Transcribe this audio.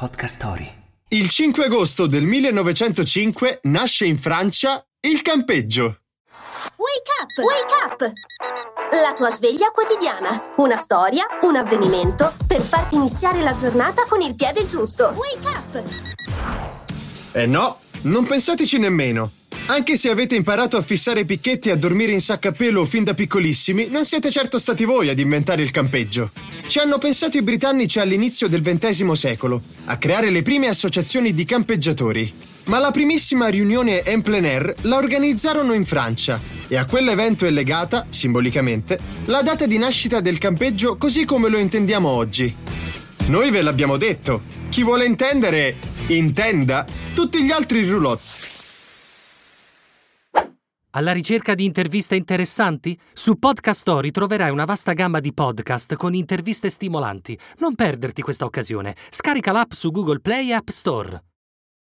Podcast Story. Il 5 agosto del 1905 nasce in Francia il campeggio. Wake up! Wake up! La tua sveglia quotidiana. Una storia, un avvenimento per farti iniziare la giornata con il piede giusto. Wake up! Eh no, non pensateci nemmeno. Anche se avete imparato a fissare i picchetti e a dormire in sacca a pelo fin da piccolissimi, non siete certo stati voi ad inventare il campeggio. Ci hanno pensato i britannici all'inizio del XX secolo, a creare le prime associazioni di campeggiatori. Ma la primissima riunione en plein air la organizzarono in Francia e a quell'evento è legata, simbolicamente, la data di nascita del campeggio così come lo intendiamo oggi. Noi ve l'abbiamo detto. Chi vuole intendere, intenda. Tutti gli altri roulotte. Alla ricerca di interviste interessanti? Su Podcast Story troverai una vasta gamma di podcast con interviste stimolanti. Non perderti questa occasione. Scarica l'app su Google Play e App Store.